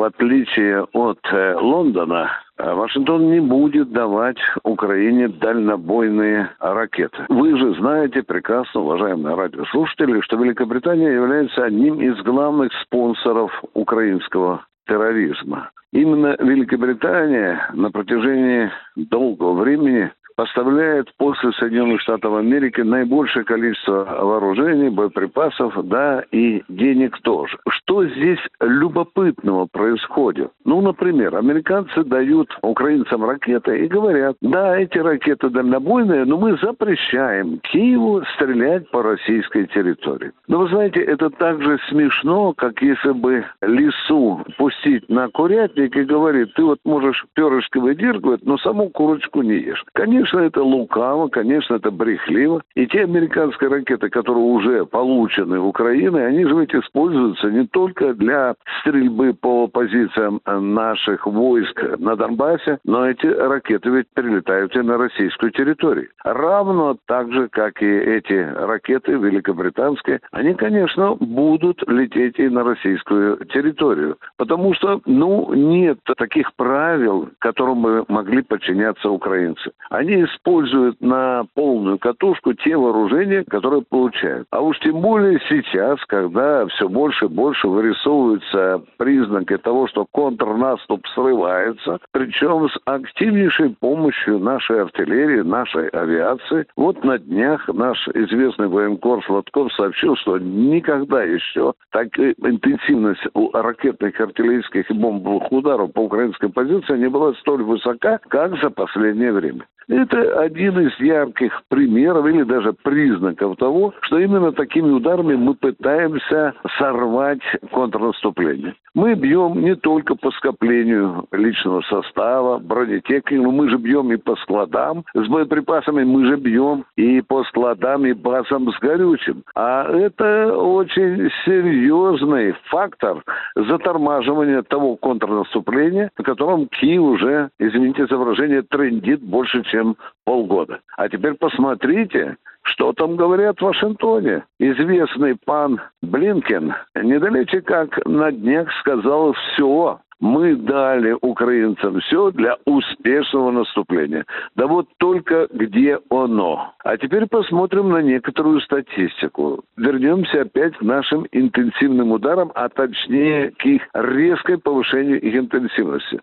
В отличие от э, Лондона, э, Вашингтон не будет давать Украине дальнобойные ракеты. Вы же знаете прекрасно, уважаемые радиослушатели, что Великобритания является одним из главных спонсоров украинского терроризма. Именно Великобритания на протяжении долгого времени поставляет после Соединенных Штатов Америки наибольшее количество вооружений, боеприпасов, да, и денег тоже. Что здесь любопытного происходит? Ну, например, американцы дают украинцам ракеты и говорят, да, эти ракеты дальнобойные, но мы запрещаем Киеву стрелять по российской территории. Но вы знаете, это так же смешно, как если бы лису пустить на курятник и говорит, ты вот можешь перышки выдергивать, но саму курочку не ешь. Конечно, Конечно, это лукаво, конечно, это брехливо. И те американские ракеты, которые уже получены Украиной, они же ведь используются не только для стрельбы по позициям наших войск на Донбассе, но эти ракеты ведь прилетают и на российскую территорию. Равно так же, как и эти ракеты великобританские, они, конечно, будут лететь и на российскую территорию. Потому что, ну, нет таких правил, которым бы могли подчиняться украинцы. Они используют на полную катушку те вооружения, которые получают. А уж тем более сейчас, когда все больше и больше вырисовываются признаки того, что контрнаступ срывается, причем с активнейшей помощью нашей артиллерии, нашей авиации. Вот на днях наш известный военкор Сладков сообщил, что никогда еще такая интенсивность ракетных, артиллерийских и бомбовых ударов по украинской позиции не была столь высока, как за последнее время. Это один из ярких примеров или даже признаков того, что именно такими ударами мы пытаемся сорвать контрнаступление. Мы бьем не только по скоплению личного состава, бронетехники, но мы же бьем и по складам с боеприпасами, мы же бьем и по складам и базам с горючим. А это очень серьезный фактор затормаживания того контрнаступления, на котором Киев уже, извините за выражение, трендит больше, чем полгода. А теперь посмотрите, что там говорят в Вашингтоне? Известный пан Блинкен недалече как на днях сказал все мы дали украинцам все для успешного наступления. Да вот только где оно. А теперь посмотрим на некоторую статистику. Вернемся опять к нашим интенсивным ударам, а точнее к их резкой повышению их интенсивности.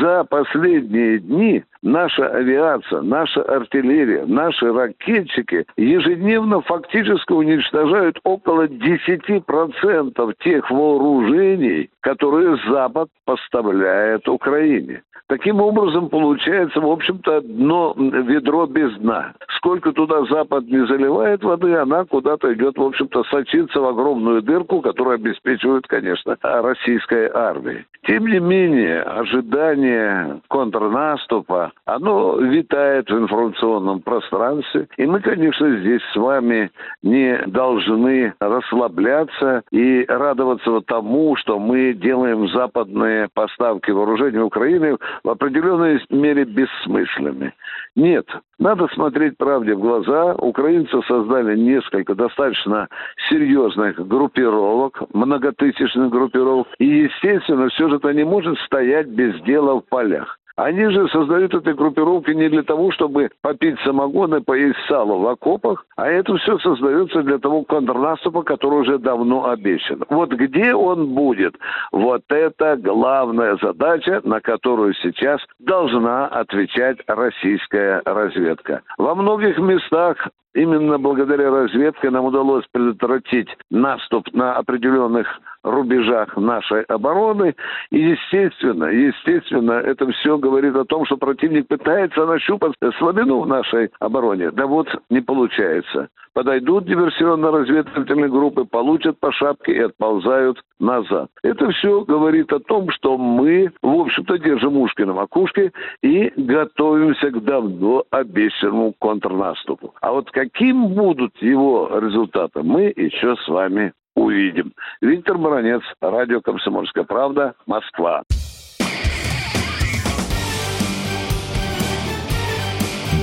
За последние дни наша авиация, наша артиллерия, наши ракетчики ежедневно фактически уничтожают около 10% тех вооружений, которые Запад поставляет Украине. Таким образом, получается, в общем-то, одно ведро без дна. Сколько туда Запад не заливает воды, она куда-то идет, в общем-то, сочится в огромную дырку, которую обеспечивает, конечно, российская армия. Тем не менее, ожидание контрнаступа, оно витает в информационном пространстве. И мы, конечно, здесь с вами не должны расслабляться и радоваться тому, что мы делаем западные поставки вооружений Украины в определенной мере бессмысленны. Нет, надо смотреть правде в глаза. Украинцы создали несколько достаточно серьезных группировок, многотысячных группировок. И, естественно, все же это не может стоять без дела в полях. Они же создают эти группировки не для того, чтобы попить самогон и поесть сало в окопах, а это все создается для того контрнаступа, который уже давно обещан. Вот где он будет? Вот это главная задача, на которую сейчас должна отвечать российская разведка. Во многих местах Именно благодаря разведке нам удалось предотвратить наступ на определенных рубежах нашей обороны. И, естественно, естественно, это все говорит о том, что противник пытается нащупать слабину в нашей обороне. Да вот не получается. подойдут диверсионно-разведывательные группы, получат по шапке и отползают назад. Это все говорит о том, что мы, в общем-то, держим ушки на макушке и готовимся к давно обещанному контрнаступу. А вот каким будут его результаты, мы еще с вами увидим. Виктор Баранец, радио «Комсомольская правда», Москва.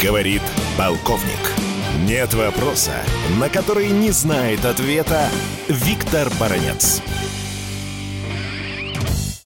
Говорит полковник. Нет вопроса, на который не знает ответа Виктор Баранец.